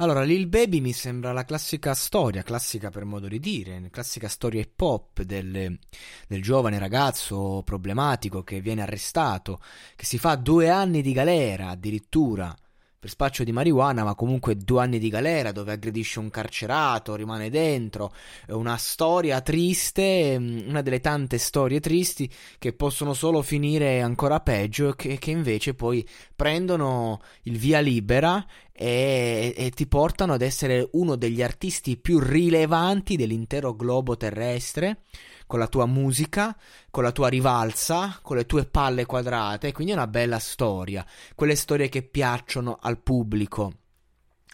Allora, Lil Baby mi sembra la classica storia, classica per modo di dire, classica storia hip hop del, del giovane ragazzo problematico che viene arrestato, che si fa due anni di galera addirittura per spaccio di marijuana, ma comunque due anni di galera dove aggredisce un carcerato, rimane dentro. È una storia triste, mm, una delle tante storie tristi che possono solo finire ancora peggio, che, che invece poi prendono il via libera e, e, ti portano ad essere uno degli artisti più rilevanti dell'intero globo terrestre con la tua musica, con la tua rivalsa, con le tue palle quadrate, quindi è una bella storia, quelle storie che piacciono al pubblico.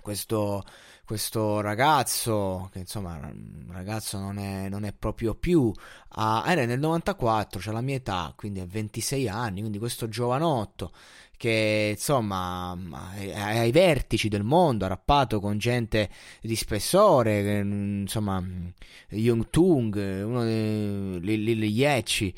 Questo, questo ragazzo, che insomma, un ragazzo non è, non è proprio più, ah, era nel 94, c'ha la mia età, quindi ha 26 anni, quindi questo giovanotto che insomma ai vertici del mondo ha rappato con gente di spessore insomma Young Tung uno dei Yeci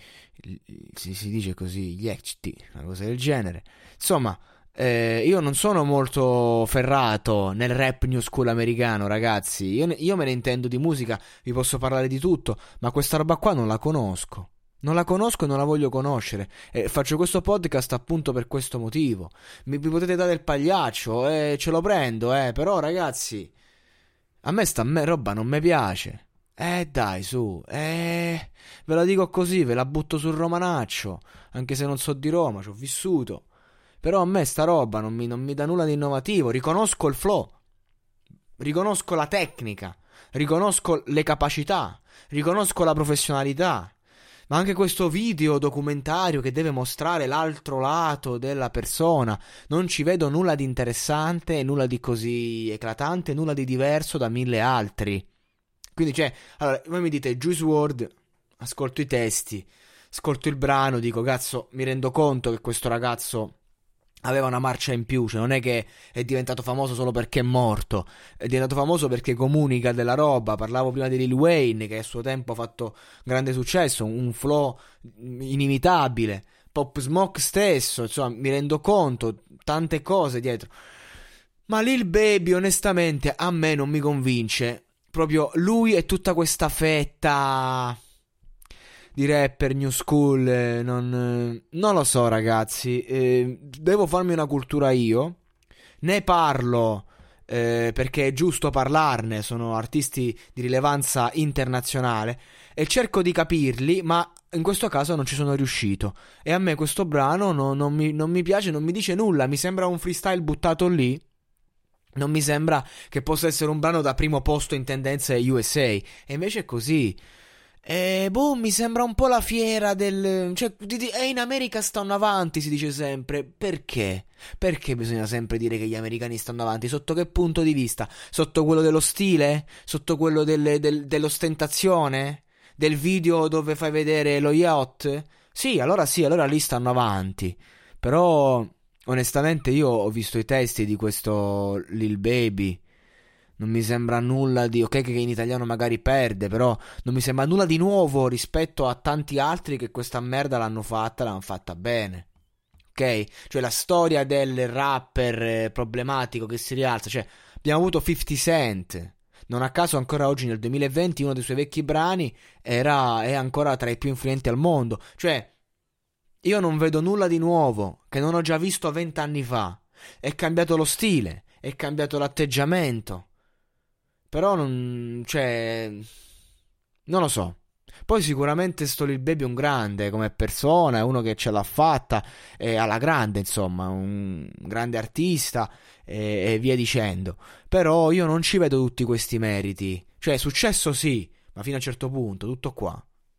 si, si dice così Yechti una cosa del genere. Insomma eh, io non sono molto ferrato nel rap new school americano, ragazzi. Io, io me ne intendo di musica, vi posso parlare di tutto, ma questa roba qua non la conosco. Non la conosco e non la voglio conoscere. E faccio questo podcast appunto per questo motivo. Mi, mi potete dare il pagliaccio e ce lo prendo, eh. Però, ragazzi, a me sta me roba non mi piace. Eh, dai, su. Eh, ve la dico così, ve la butto sul romanaccio. Anche se non so di Roma, ci ho vissuto. Però a me sta roba non mi, non mi dà nulla di innovativo. Riconosco il flow. Riconosco la tecnica. Riconosco le capacità. Riconosco la professionalità ma anche questo video documentario che deve mostrare l'altro lato della persona. Non ci vedo nulla di interessante, nulla di così eclatante, nulla di diverso da mille altri. Quindi, cioè, allora, voi mi dite Juice WRLD, ascolto i testi, ascolto il brano, dico, cazzo, mi rendo conto che questo ragazzo aveva una marcia in più, cioè non è che è diventato famoso solo perché è morto, è diventato famoso perché comunica della roba. Parlavo prima di Lil Wayne che a suo tempo ha fatto grande successo, un flow inimitabile. Pop Smoke stesso, insomma, mi rendo conto, tante cose dietro. Ma Lil Baby, onestamente, a me non mi convince. Proprio lui e tutta questa fetta di rapper new school, eh, non, eh, non, lo so ragazzi, eh, devo farmi una cultura io, ne parlo eh, perché è giusto parlarne, sono artisti di rilevanza internazionale e cerco di capirli, ma in questo caso non ci sono riuscito e a me questo brano no, non, mi, non mi piace, non mi dice nulla, mi sembra un freestyle buttato lì. Non mi sembra che possa essere un brano da primo posto in tendenza USA. E invece è così. E boh, mi sembra un po' la fiera del. Cioè, e in America stanno avanti, si dice sempre. Perché? Perché bisogna sempre dire che gli americani stanno avanti? Sotto che punto di vista? Sotto quello dello stile? Sotto quello del, del, dell'ostentazione? Del video dove fai vedere lo yacht? Sì, allora sì, allora lì stanno avanti. Però, onestamente, io ho visto i testi di questo Lil Baby non mi sembra nulla di. Ok, che in italiano magari perde, però non mi sembra nulla di nuovo rispetto a tanti altri che questa merda l'hanno fatta, l'hanno fatta bene. Ok? Cioè la storia del rapper eh, problematico che si rialza. Cioè, abbiamo avuto 50 Cent. Non a caso ancora oggi nel 2020 uno dei suoi vecchi brani era, è ancora tra i più influenti al mondo. Cioè, io non vedo nulla di nuovo che non ho già visto vent'anni fa. È cambiato lo stile, è cambiato l'atteggiamento. Però non. cioè. Non lo so. Poi sicuramente sto Lil Baby è un grande come persona, è uno che ce l'ha fatta, è alla grande, insomma, un grande artista e, e, via dicendo. Però io non ci vedo tutti questi meriti. Cioè, successo sì, ma fino a un certo punto, tutto qua.